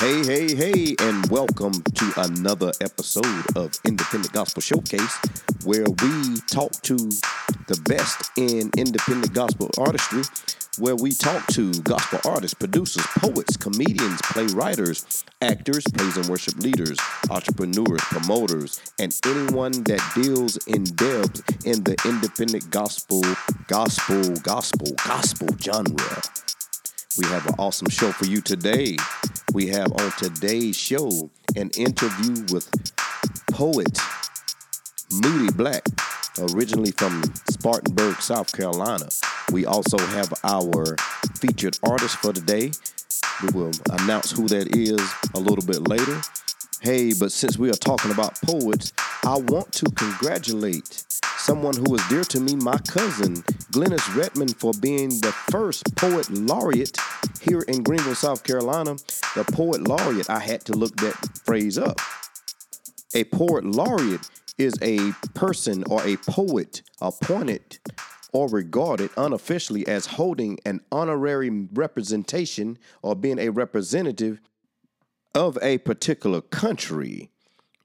Hey, hey, hey, and welcome to another episode of Independent Gospel Showcase, where we talk to the best in independent gospel artistry, where we talk to gospel artists, producers, poets, comedians, playwriters, actors, praise and worship leaders, entrepreneurs, promoters, and anyone that deals in depth in the independent gospel, gospel, gospel, gospel genre. We have an awesome show for you today. We have on today's show an interview with poet Moody Black, originally from Spartanburg, South Carolina. We also have our featured artist for today. We will announce who that is a little bit later. Hey, but since we are talking about poets, I want to congratulate someone who is dear to me, my cousin, Glenis Redmond, for being the first poet laureate here in Greenville, South Carolina. The poet laureate, I had to look that phrase up. A poet laureate is a person or a poet appointed or regarded unofficially as holding an honorary representation or being a representative of a particular country,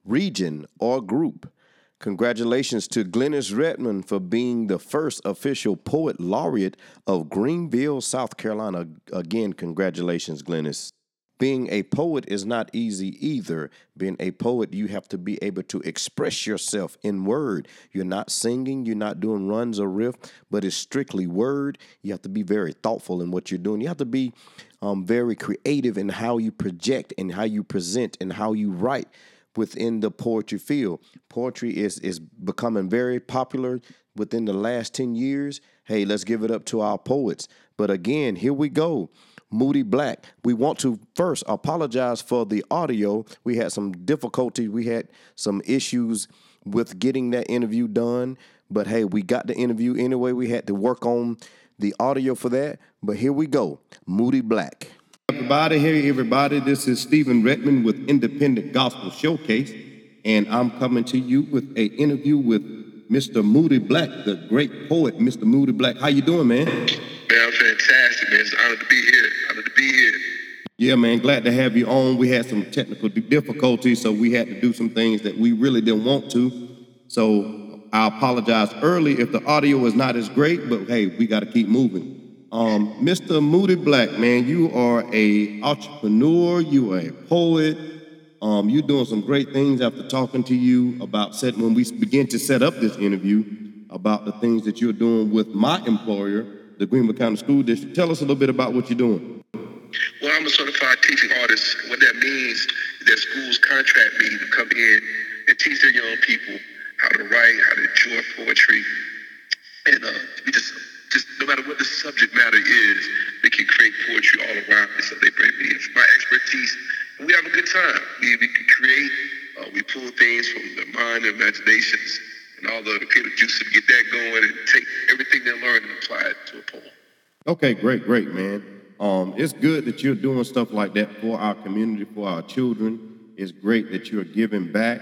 region, or group. Congratulations to Glenis Redmond for being the first official poet laureate of Greenville, South Carolina. Again, congratulations, Glenis. Being a poet is not easy either. Being a poet, you have to be able to express yourself in word. You're not singing, you're not doing runs or riff, but it's strictly word. You have to be very thoughtful in what you're doing. You have to be um, very creative in how you project and how you present and how you write within the poetry field. Poetry is is becoming very popular within the last 10 years. Hey, let's give it up to our poets. But again, here we go. Moody Black. We want to first apologize for the audio. We had some difficulty. We had some issues with getting that interview done. But hey, we got the interview anyway. We had to work on the audio for that. But here we go. Moody Black. Everybody, hey everybody, this is Stephen Redmond with Independent Gospel Showcase, and I'm coming to you with an interview with Mr. Moody Black, the great poet, Mr. Moody Black. How you doing, man? Man, I'm fantastic, man. It's an honor to be here. To be here. Yeah, man, glad to have you on. We had some technical difficulties, so we had to do some things that we really didn't want to. So I apologize early if the audio was not as great, but hey, we got to keep moving. Um, Mr. Moody Black, man, you are a entrepreneur, you are a poet. Um, you're doing some great things after talking to you about set when we begin to set up this interview about the things that you're doing with my employer, the Greenwood County School District. Tell us a little bit about what you're doing. Well, I'm a certified teaching artist. What that means is that schools contract me to come in and teach their young people how to write, how to enjoy poetry, and uh, we just just no matter what the subject matter is, they can create poetry all around me. So they bring me in my expertise, and we have a good time. We, we can create, uh, we pull things from the mind, the imaginations, and all the creative juices to get that going, and take everything they learn and apply it to a poem. Okay, great, great, man. Um, it's good that you're doing stuff like that for our community, for our children. It's great that you're giving back.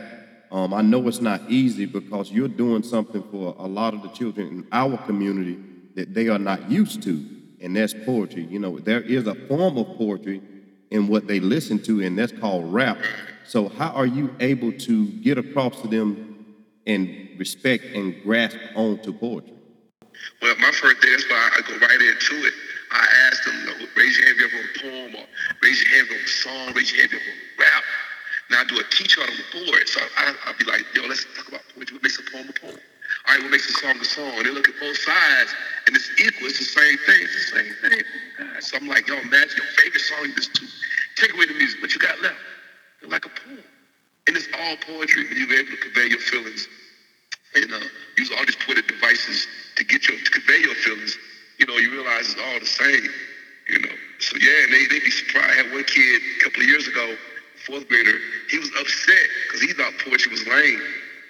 Um, I know it's not easy because you're doing something for a lot of the children in our community that they are not used to, and that's poetry. You know, there is a form of poetry in what they listen to, and that's called rap. So, how are you able to get across to them and respect and grasp onto poetry? Well, my first day, that's why I go right into it. I ask them, you know, raise your hand if you wrote a poem, or raise your hand if you wrote a song, raise your hand if you ever wrote rap. Now I do a teacher on the board, so I, I'll be like, yo, let's talk about poetry. What makes a poem a poem? All right, what makes a song a song? And they look at both sides, and it's equal. It's the same thing. It's the same thing. So I'm like, yo, imagine your favorite song you listen to. Take away the music, what you got left? It's like a poem. And it's all poetry when you're able to convey your feelings and uh, use all these poetic devices to get your to convey your feelings. You know, you realize it's all the same. You know, so yeah, and they they be surprised. I had one kid a couple of years ago, fourth grader. He was upset because he thought poetry was lame.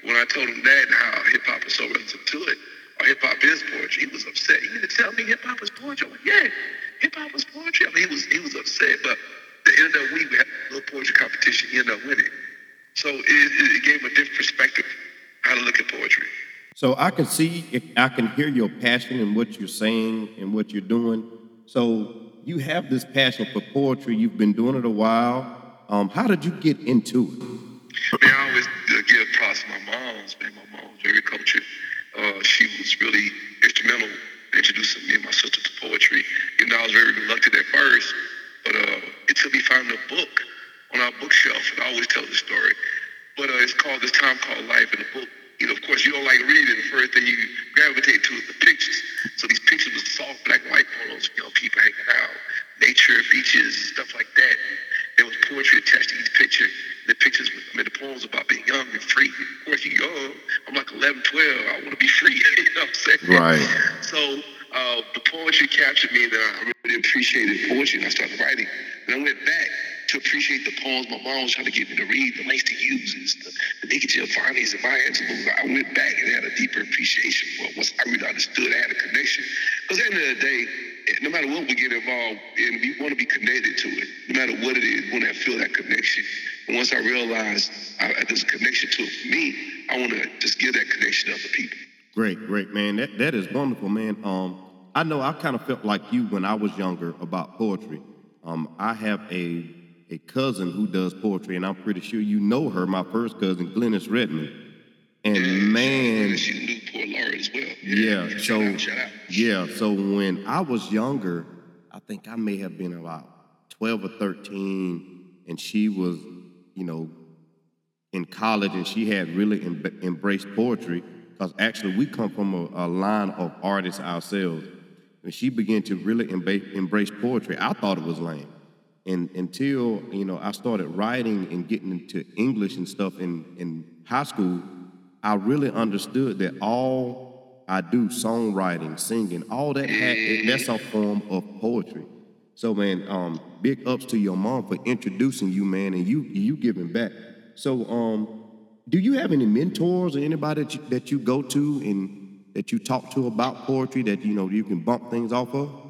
When I told him that and how hip hop is so relative to it, or hip hop is poetry, he was upset. You mean to tell me hip hop is poetry? I'm like, yeah, hip hop is poetry. I mean, he was he was upset, but at the end of the week we had a little poetry competition. He ended up winning. So it, it, it gave him a different perspective how to look at poetry. So I can see, I can hear your passion in what you're saying and what you're doing. So you have this passion for poetry. You've been doing it a while. Um, how did you get into it? I always give props to my moms. My mom very cultured. Uh, she was really instrumental in introducing me and my sister to poetry. You know, I was very reluctant at first, but uh, it took me finding a book on our bookshelf, and I always tell the story. But uh, it's called This Time Called Life, in the book, you know, of course, you don't like reading. The first thing you gravitate to is the pictures. So these pictures with soft black and white photos, you know, people hanging out, nature, beaches, stuff like that. There was poetry attached to each picture. The pictures, I mean, the poems about being young and free. Of course, you're young. I'm like 11, 12. I want to be free. you know what I'm saying? Right. So uh, the poetry captured me, and I really appreciated poetry, and I started writing. And I went back to appreciate the poems my mom was trying to get me to read, the Langston Hughes, the, the Nikki Giovanni's, and Maya Angelou. I went back and had a deeper appreciation for it once I really understood I had a connection. Because at the end of the day, no matter what we get involved in, we want to be connected to it. No matter what it is, we want to feel that connection. And once I realized I, there's a connection to it for me, I want to just give that connection to other people. Great, great, man. That that is wonderful, man. Um, I know I kind of felt like you when I was younger about poetry. Um, I have a a cousin who does poetry, and I'm pretty sure you know her, my first cousin, Glenis Redmond. And Yeah, man, she new poet laureate as well. Yeah, shout so out, yeah, so when I was younger, I think I may have been about 12 or 13, and she was, you know, in college, and she had really em- embraced poetry because actually we come from a, a line of artists ourselves. When she began to really embrace poetry, I thought it was lame. And until you know, I started writing and getting into English and stuff in in high school, I really understood that all I do, songwriting, singing, all that ha- that's a form of poetry. So man, um, big ups to your mom for introducing you, man, and you you giving back. So um, do you have any mentors or anybody that you, that you go to and that you talk to about poetry that you know you can bump things off of?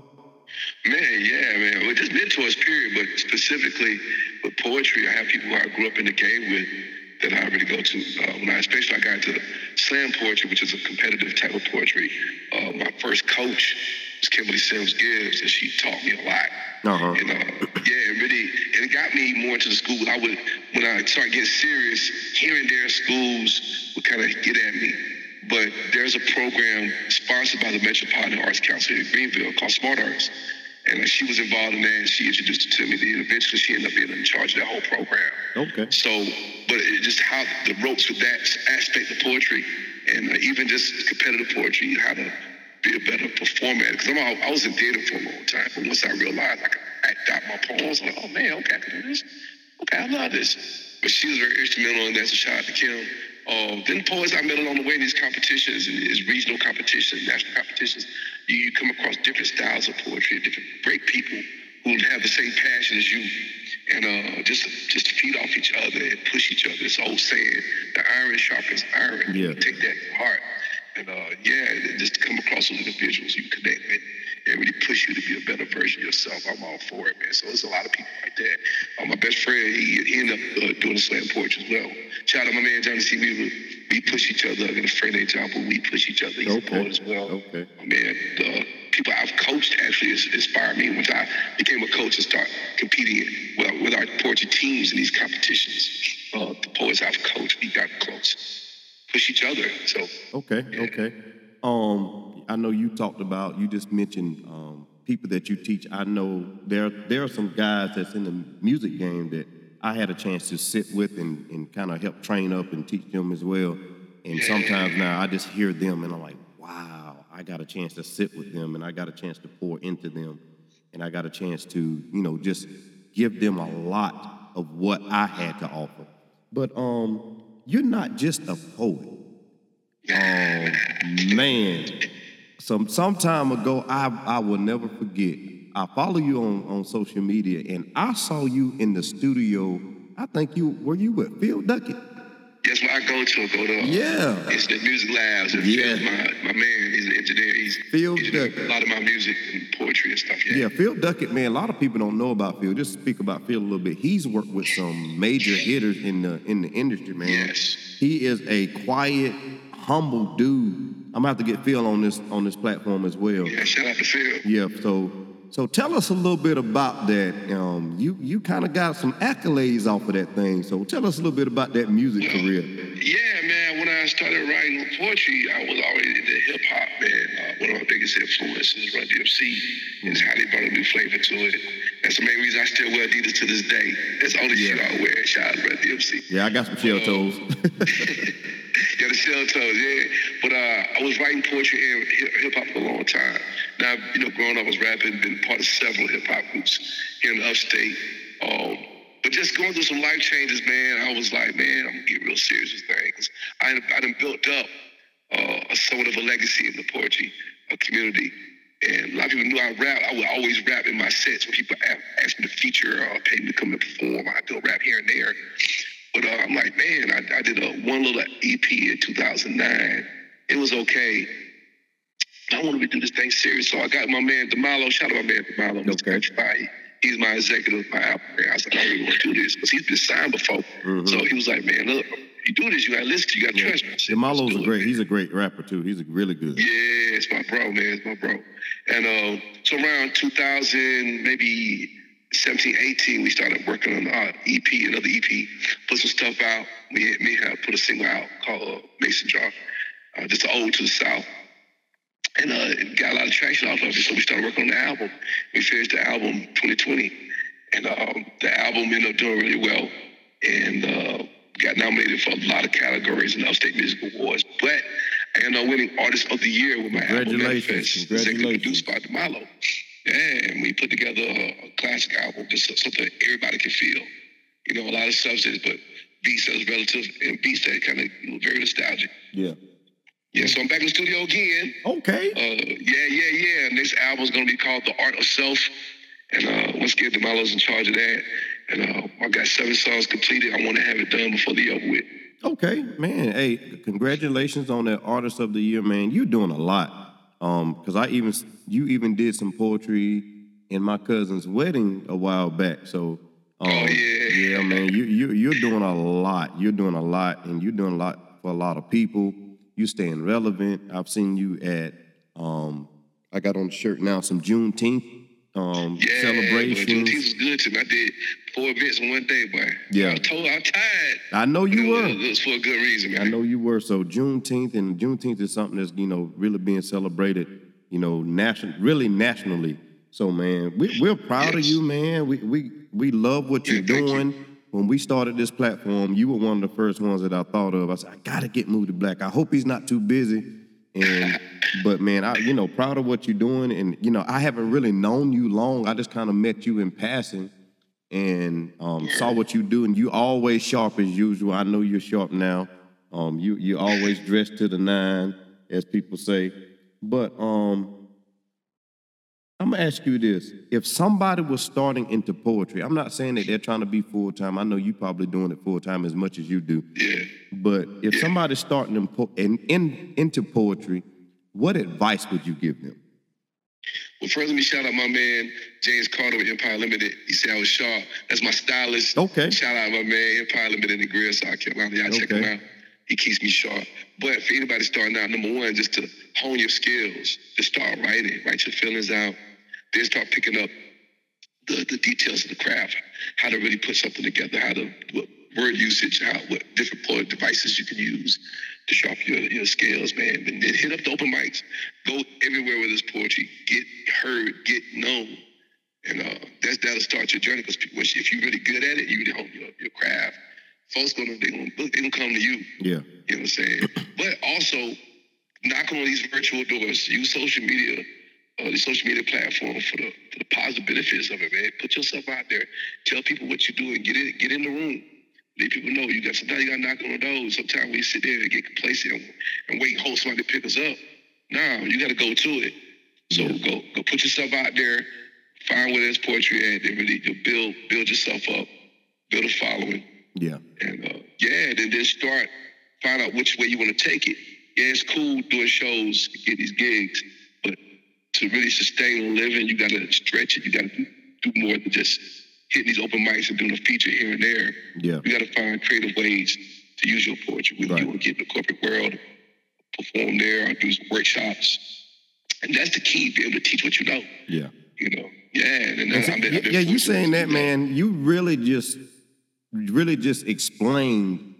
Man, yeah, man. Well, just mentors, period. But specifically with poetry, I have people who I grew up in the game with that I really go to. Uh, when I, especially I got into slam poetry, which is a competitive type of poetry. Uh, my first coach was Kimberly Sims Gibbs, and she taught me a lot. Uh-huh. And uh, yeah, it really, and it got me more into the school. I would, when I started getting serious, here and there, schools would kind of get at me. But there's a program sponsored by the Metropolitan Arts Council in Greenville called Smart Arts. And she was involved in that, and she introduced it to me. Then eventually, she ended up being in charge of that whole program. Okay. So, but it just how the ropes with that aspect of poetry, and uh, even just competitive poetry, how to be a better performer. Because I was in theater for a long time, but once I realized I could act out my poems, I'm like, oh man, okay, I can do this. Okay, I love this. But she was very instrumental in that. So shout out to Kim. Uh, then poets I met along the way in these competitions, these regional competitions, national competitions, you, you come across different styles of poetry, different great people who have the same passion as you, and uh, just just feed off each other and push each other. It's old saying, "The iron sharpens iron." Yeah. Take that to heart, and uh, yeah, just to come across those individuals you connect with and really push you to be a better version of yourself. I'm all for it, man. So there's a lot of people like that. Uh, my best friend, he, he ended up uh, doing the slam poetry as well. Shout out my man Johnny C. We, we push each other. I got a friend named John, but we push each other. He's a Okay. poet as well. Okay. Man, the people I've coached actually inspired me once I became a coach and start competing well, with our poetry teams in these competitions. Uh, the poets I've coached, we got close. Push each other. So Okay, okay. Um, I know you talked about you just mentioned um, people that you teach. I know there there are some guys that's in the music game that I had a chance to sit with and, and kind of help train up and teach them as well. And sometimes now I just hear them and I'm like, wow, I got a chance to sit with them and I got a chance to pour into them and I got a chance to, you know, just give them a lot of what I had to offer. But um, you're not just a poet. Oh man, some some time ago, I I will never forget. I follow you on on social media, and I saw you in the studio. I think you were you with Phil Duckett. that's where I go to. Go to. Yeah. It's the music labs. And Yeah. My, my man. He's an engineer. He's Phil Duckett. a lot of my music and poetry and stuff. Yeah. Yeah, Phil Duckett, man. A lot of people don't know about Phil. Just speak about Phil a little bit. He's worked with some major hitters in the in the industry, man. Yes. He is a quiet, humble dude. I'm gonna have to get Phil on this on this platform as well. Yeah. Shout out to Phil. Yeah, so so tell us a little bit about that. Um, you you kind of got some accolades off of that thing. So tell us a little bit about that music career. Yeah, man. When I started writing poetry, I was already into hip hop, man. Uh, one of my biggest influences, Run DMC, is how they brought a new flavor to it. That's the main reason I still wear Adidas to this day. That's the only shit I wear. Shout out to Run DMC. Yeah, I got some shell toes. Yeah, the shell toes, yeah. But uh, I was writing poetry and hip hop for a long time. Now, you know, growing up, I was rapping, been part of several hip hop groups here in the upstate. Um, but just going through some life changes, man, I was like, man, I'm gonna get real serious with things. I, I done built up uh, somewhat of a legacy in the poetry uh, community. And a lot of people knew I rap. I would always rap in my sets when people ask me to feature or pay me to come and perform. I do rap here and there. But uh, I'm like, man, I, I did a one little EP in 2009. It was okay. I wanted to do this thing serious, so I got my man Demalo. Shout out my man Demalo. Okay. He's my executive, my album man. I like, I really want to do this because he's been signed before. Mm-hmm. So he was like, man, look, you do this, you gotta listen, you gotta yeah. trust me. Demalo's a great. It, he's a great rapper too. He's a really good. Yeah, it's my bro, man. It's my bro. And uh, so around 2000, maybe 17, 18, we started working on our EP, another EP, put some stuff out. We me have put a single out called uh, Mason Jar, uh, just an ode to the South. And uh, it got a lot of traction off of it, so we started working on the album. We finished the album 2020, and um, the album ended up doing really well, and uh, got nominated for a lot of categories in the Upstate Music Awards. But I ended up winning Artist of the Year with my album Manifest, executive produced by Demalo. Yeah, we put together a, a classic album, just something everybody can feel. You know, a lot of substance, but beats that's relative and beats that kind of you know, very nostalgic. Yeah. Yeah, so I'm back in the studio again. Okay. Uh, yeah, yeah, yeah. Next album's gonna be called The Art of Self. And uh, once again, Demalo's in charge of that. And uh, I got seven songs completed. I want to have it done before the year with. Okay, man. Hey, congratulations on that Artist of the Year, man. You're doing a lot. Um, because I even you even did some poetry in my cousin's wedding a while back. So um, oh, yeah. yeah, man, you you you're doing a lot. You're doing a lot, and you're doing a lot for a lot of people. You staying relevant. I've seen you at um, I got on the shirt now some Juneteenth um, yeah, celebrations. Juneteenth was good too. I did four events in one day, boy. Yeah, I told I'm tired. I know you were. It was for a good reason, man. I know you were. So Juneteenth and Juneteenth is something that's you know really being celebrated, you know, national, really nationally. So man, we, we're proud yes. of you, man. We we we love what you're yeah, doing. You. When we started this platform, you were one of the first ones that I thought of. I said, I gotta get Moody Black. I hope he's not too busy. And but man, I you know proud of what you're doing, and you know I haven't really known you long. I just kind of met you in passing and um, saw what you do, and you always sharp as usual. I know you're sharp now. Um, you you always dressed to the nine, as people say. But um, I'm gonna ask you this: If somebody was starting into poetry, I'm not saying that they're trying to be full time. I know you probably doing it full time as much as you do. Yeah. But if yeah. somebody's starting in, in, in, into poetry, what advice would you give them? Well, first, let me shout out my man James Carter with Empire Limited. He said I was sharp. That's my stylist. Okay. Shout out my man Empire Limited in the Grill, South Carolina. Y'all okay. check him out. He keeps me sharp. But for anybody starting out, number one, just to hone your skills, to start writing, write your feelings out, then start picking up the, the details of the craft, how to really put something together, how to what word usage, how what different devices you can use to sharpen your, your scales, man. And then hit up the open mics. Go everywhere with this poetry. Get heard, get known. And uh, that's that'll start your journey because if you're really good at it, you really hone your, your craft. Folks gonna they gonna they gonna come to you. Yeah. You know what I'm saying? but also knock on these virtual doors. Use social media, uh, the social media platform for the for the positive benefits of it, man. Put yourself out there. Tell people what you're doing. Get in get in the room. Let people know you got sometimes you got to knock on the door. Sometimes we sit there and get complacent and, and wait and hope somebody to pick us up. No, you got to go to it. So go go put yourself out there, find where there's poetry at, and really you build build yourself up, build a following. Yeah. And uh, yeah, then then start find out which way you want to take it. Yeah, it's cool doing shows, get these gigs, to really sustain a living, you got to stretch it. You got to do, more than just hitting these open mics and doing a feature here and there. Yeah. You got to find creative ways to use your poetry when right. you want to get in the corporate world, perform there, or do some workshops. And that's the key, be able to teach what you know. Yeah. You know, Yeah, and, so, been, I've yeah, you saying that, man? You really just, really just explained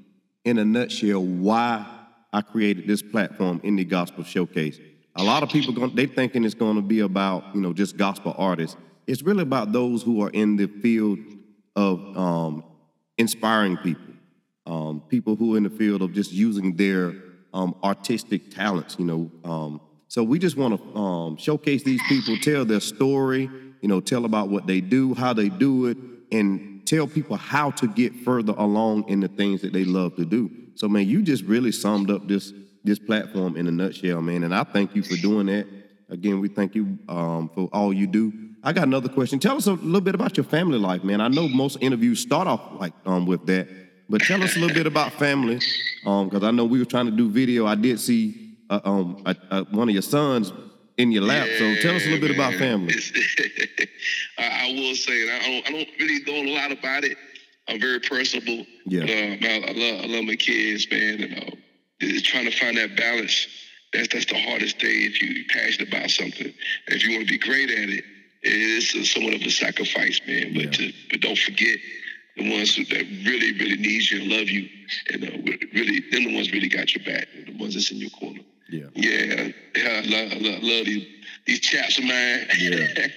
in a nutshell why I created this platform, Indie Gospel Showcase. A lot of people going, they thinking it's going to be about you know just gospel artists. It's really about those who are in the field of um, inspiring people, um, people who are in the field of just using their um, artistic talents. You know, um, so we just want to um, showcase these people, tell their story, you know, tell about what they do, how they do it, and tell people how to get further along in the things that they love to do. So, man, you just really summed up this this platform in a nutshell, man. And I thank you for doing that. Again, we thank you um, for all you do. I got another question. Tell us a little bit about your family life, man. I know most interviews start off like um, with that, but tell us a little bit about family, because um, I know we were trying to do video. I did see uh, um, one of your sons in your lap. Yeah, so tell us a little man. bit about family. I, I, will say, I don't, I don't really go a lot about it. I'm very personable. Yeah. But, uh, I, love, I love my kids, man, and uh, trying to find that balance. That's that's the hardest thing if you're passionate about something. And if you want to be great at it, it is somewhat of a sacrifice, man. But yeah. to, but don't forget the ones that really, really need you and love you, and uh, really, them the ones really got your back, the ones that's in your corner. Yeah. Yeah. yeah I love, love, love these these chaps of mine. yeah.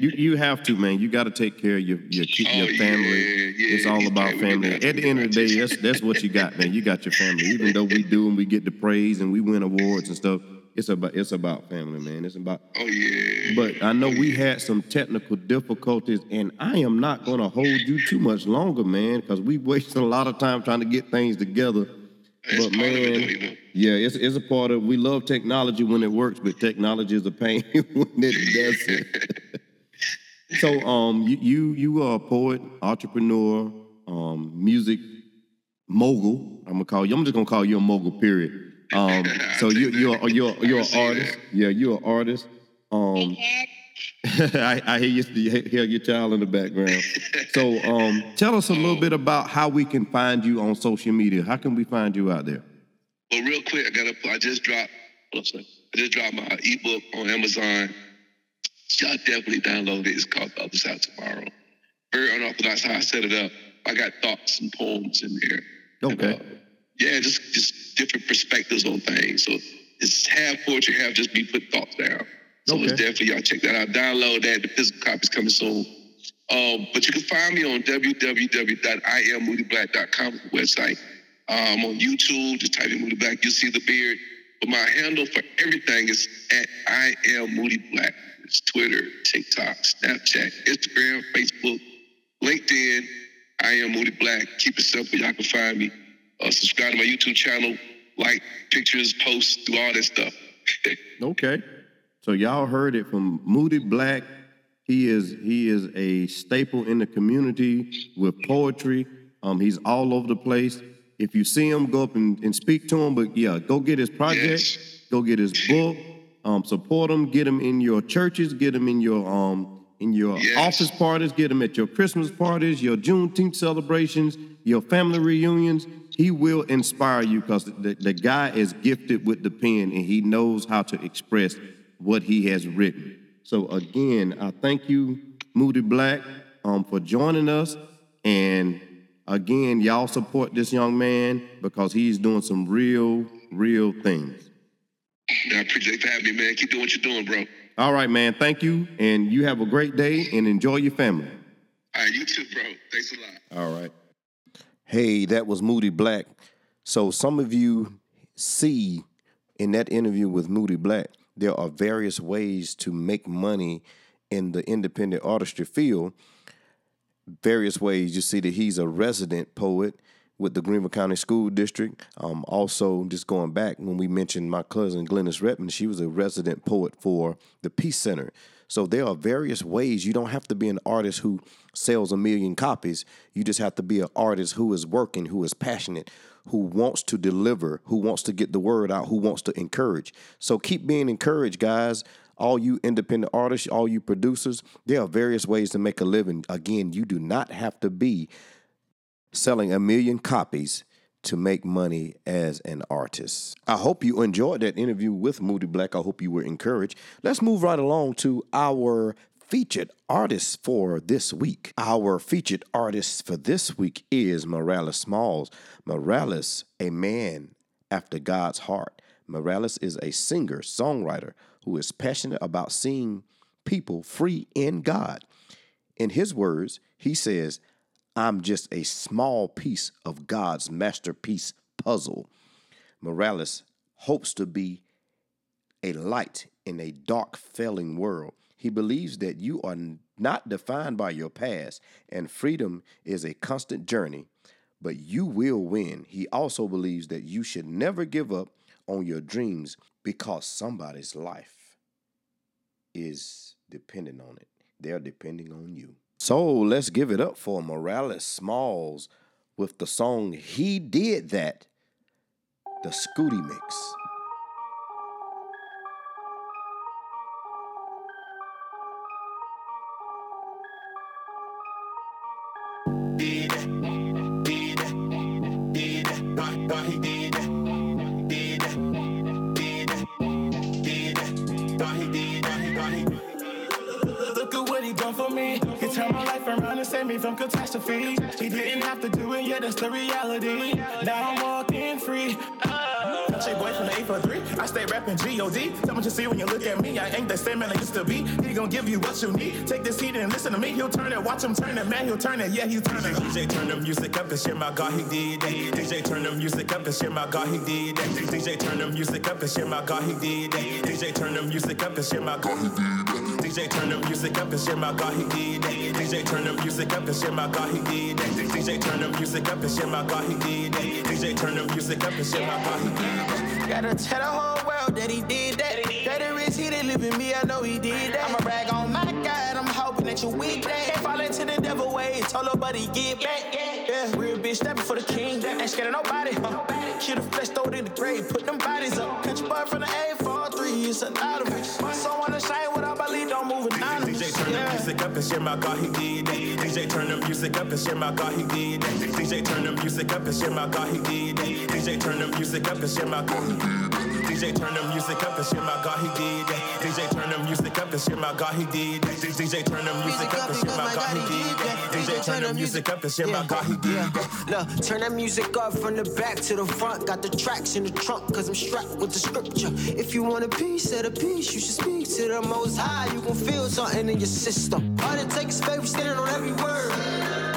You you have to, man. You got to take care of your your, oh, your family. Yeah, yeah. It's all about family. At the end of the day, that's that's what you got, man. You got your family. Even though we do and we get the praise and we win awards and stuff, it's about it's about family, man. It's about. Oh yeah. But I know oh, we had some technical difficulties, and I am not going to hold you too much longer, man, because we wasted a lot of time trying to get things together. It's but man, it, yeah, it's it's a part of. We love technology when it works, but technology is a pain when it doesn't. so, um, you, you you are a poet, entrepreneur, um, music mogul. I'm gonna call you. I'm just gonna call you a mogul. Period. Um, so you you're you're you're an artist. Yeah, you're an artist. Um, I, I, hear you hear your child in the background. So um, tell us a little bit about how we can find you on social media. How can we find you out there? Well, real quick, I got I just dropped. I just dropped my ebook on Amazon. Y'all definitely download it. It's called The Other Side Tomorrow. Very unorthodox how I set it up. I got thoughts and poems in there. Okay. And, uh, yeah, just just different perspectives on things. So it's half poetry, half just me put thoughts down. So okay. it's definitely y'all check that out. Download that. The physical copy's coming soon. Um, but you can find me on www.iammoodyBlack.com website. Um, on YouTube, just type in Moody Black, you'll see the beard. But my handle for everything is at I am Moody Black. It's Twitter, TikTok, Snapchat, Instagram, Facebook, LinkedIn. I am Moody Black. Keep it simple. Y'all can find me. Uh, subscribe to my YouTube channel, like pictures, posts, do all that stuff. okay. So y'all heard it from Moody Black. He is he is a staple in the community with poetry. Um, he's all over the place. If you see him, go up and, and speak to him. But yeah, go get his project, yes. go get his book, um, support him, get him in your churches, get him in your um in your yes. office parties, get him at your Christmas parties, your Juneteenth celebrations, your family reunions he will inspire you because the, the guy is gifted with the pen and he knows how to express what he has written. So again, I thank you, Moody Black, um, for joining us. And again, y'all support this young man because he's doing some real, real things. I appreciate you having me, man. Keep doing what you're doing, bro. All right, man. Thank you. And you have a great day and enjoy your family. All right, you too, bro. Thanks a lot. All right. Hey, that was Moody Black. So some of you see in that interview with Moody Black, there are various ways to make money in the independent artistry field. Various ways. You see that he's a resident poet with the Greenville County School District. Um, also, just going back when we mentioned my cousin Glenis Redmond, she was a resident poet for the Peace Center. So there are various ways. You don't have to be an artist who sells a million copies. You just have to be an artist who is working, who is passionate, who wants to deliver, who wants to get the word out, who wants to encourage. So keep being encouraged, guys. All you independent artists, all you producers, there are various ways to make a living. Again, you do not have to be selling a million copies to make money as an artist. I hope you enjoyed that interview with Moody Black. I hope you were encouraged. Let's move right along to our featured artist for this week. Our featured artist for this week is Morales Smalls. Morales, a man after God's heart. Morales is a singer, songwriter who is passionate about seeing people free in God. In his words, he says, I'm just a small piece of God's masterpiece puzzle. Morales hopes to be a light in a dark, failing world. He believes that you are not defined by your past, and freedom is a constant journey, but you will win. He also believes that you should never give up on your dreams because somebody's life is dependent on it. They're depending on you. So let's give it up for Morales Smalls with the song He Did That, the Scooty Mix. Save me He turned my life around and saved me from catastrophe. He didn't have to do it, yeah, that's the reality. Now I'm walking free. Touch boy from the 843. I stay rapping G-O-D. Tell me to see when you look at me. I ain't that same man I used to be. He gon' give you what you need. Take this heat and listen to me. He'll turn it. Watch him turn it. Man, he'll turn it. Yeah, he'll turn it. DJ turn the music up and shit my God, he did that. DJ turn the music up and shit my God, he did that. DJ turn the music up and shit my God, he did that. DJ turn the music up and shit my God, he did that. DJ turn the music up and shit my God, he did that. DJ turn the music up and shit my God, he did that. DJ turn the music up and shit my God, he did that. DJ turn the music up and shit my God, he did that. Gotta tell the whole world that he did that. That the he didn't live in me, I know he did that. I'ma brag on my God, I'm hoping that you weak that. Can't fall into the devil way, told nobody get back. Yeah, real bitch stepping for the king, ain't scared of nobody. Huh? Kill the flesh, throw it in the grave, put them bodies up. Country boy from the 843, it's a lot of it. So wanna shine with I believe, don't move anonymous. DJ up and shit my God, he did that. DJ turn the music up and shit my God, he did that. DJ turn the music up and shit my God, he did that. DJ turn the music up and shit my God, he did that. DJ turn the music up and shit my God, he did that. DJ turn the music up and shit my God, he did that. DJ turn the music up and shit my God, he did that. DJ turn the music up and shit my God, he did. Look, turn that music up from the back to the front. Got the tracks in the trunk, cause I'm strapped with the scripture. If you want a piece of the piece, you should speak to the most high. You gon' feel something in your system. All it takes is faith, standing on every word.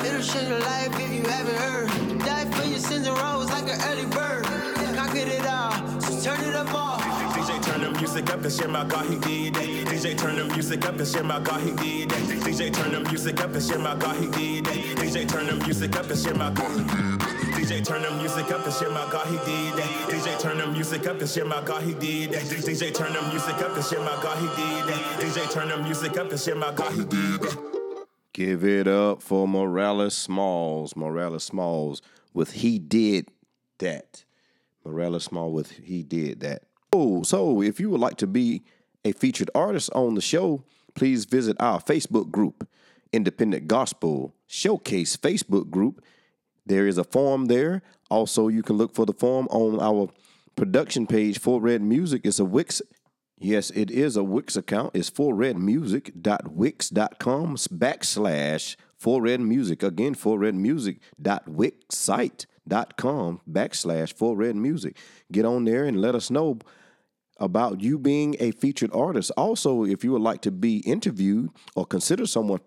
It'll change your life if you haven't heard. Die for your sins and rose like an early bird. Conquered it all, so turn it up all. DJ turn the music up and shit my God, he did that. DJ turn the music up and shit my God, he did that. DJ turn the music up and shit my God, he did that. DJ turn the music up and shit my God, he did. DJ turn the music up and shit my God, he did that. DJ turn the music up and shit my God, he did that. DJ turn the music up and shit my God, he did that. DJ turn the music up and shit my God, he did that. Give it up for Morales Smalls. Morales Smalls with He Did That. Morales Small with He Did That. So if you would like to be a featured artist on the show, please visit our Facebook group, Independent Gospel Showcase Facebook group. There is a form there. Also, you can look for the form on our production page for Red Music. It's a Wix. Yes, it is a Wix account. It's for redmusic.wix.com backslash for red music. Again, for red music.wix site dot com backslash for red music. Get on there and let us know about you being a featured artist. Also, if you would like to be interviewed or consider someone,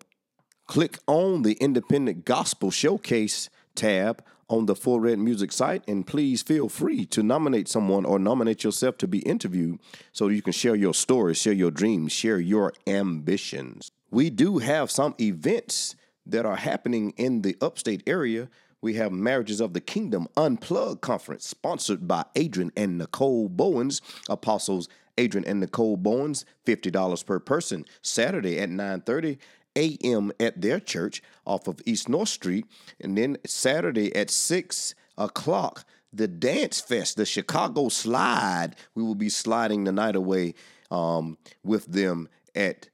click on the Independent Gospel Showcase tab on the Full Red Music site, and please feel free to nominate someone or nominate yourself to be interviewed so you can share your stories, share your dreams, share your ambitions. We do have some events that are happening in the upstate area we have Marriages of the Kingdom Unplugged Conference, sponsored by Adrian and Nicole Bowens, Apostles Adrian and Nicole Bowens, $50 per person, Saturday at 9.30 a.m. at their church off of East North Street. And then Saturday at 6 o'clock, the Dance Fest, the Chicago Slide. We will be sliding the night away um, with them at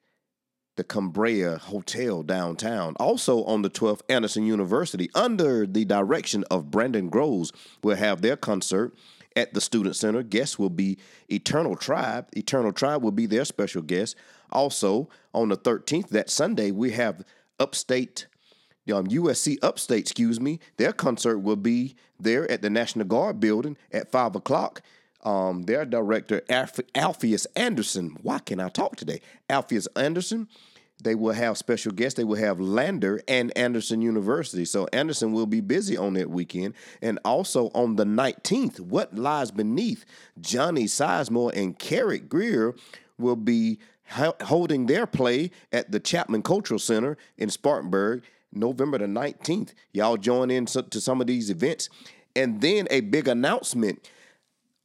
the Cambria Hotel downtown. Also on the 12th, Anderson University, under the direction of Brandon Groves, will have their concert at the Student Center. Guests will be Eternal Tribe. Eternal Tribe will be their special guest. Also, on the 13th, that Sunday, we have Upstate, um, USC Upstate, excuse me. Their concert will be there at the National Guard building at 5 o'clock. Um, their director, Alph- Alpheus Anderson. Why can I talk today? Alpheus Anderson. They will have special guests. They will have Lander and Anderson University. So Anderson will be busy on that weekend. And also on the 19th, What Lies Beneath, Johnny Sizemore and Carrick Greer will be holding their play at the Chapman Cultural Center in Spartanburg, November the 19th. Y'all join in to some of these events. And then a big announcement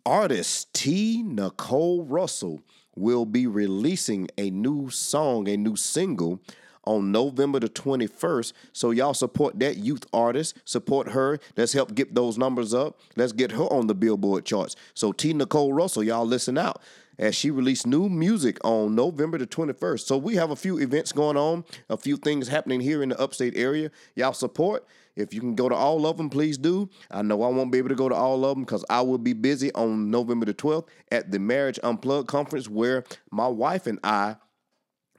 artist T. Nicole Russell will be releasing a new song, a new single on November the 21st. So y'all support that youth artist, support her. Let's help get those numbers up. Let's get her on the Billboard charts. So T. Nicole Russell, y'all listen out as she released new music on November the 21st. So we have a few events going on, a few things happening here in the upstate area. Y'all support. If you can go to all of them, please do. I know I won't be able to go to all of them because I will be busy on November the 12th at the Marriage Unplugged conference where my wife and I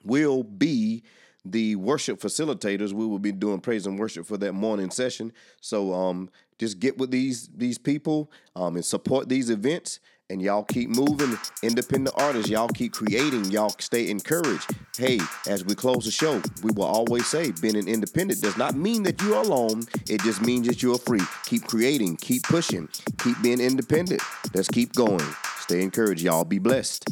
will be the worship facilitators. We will be doing praise and worship for that morning session. So um, just get with these these people um, and support these events and y'all keep moving. Independent artists, y'all keep creating. Y'all stay encouraged. Hey, as we close the show, we will always say being an independent does not mean that you're alone. It just means that you're free. Keep creating, keep pushing, keep being independent. Let's keep going. Stay encouraged, y'all. Be blessed.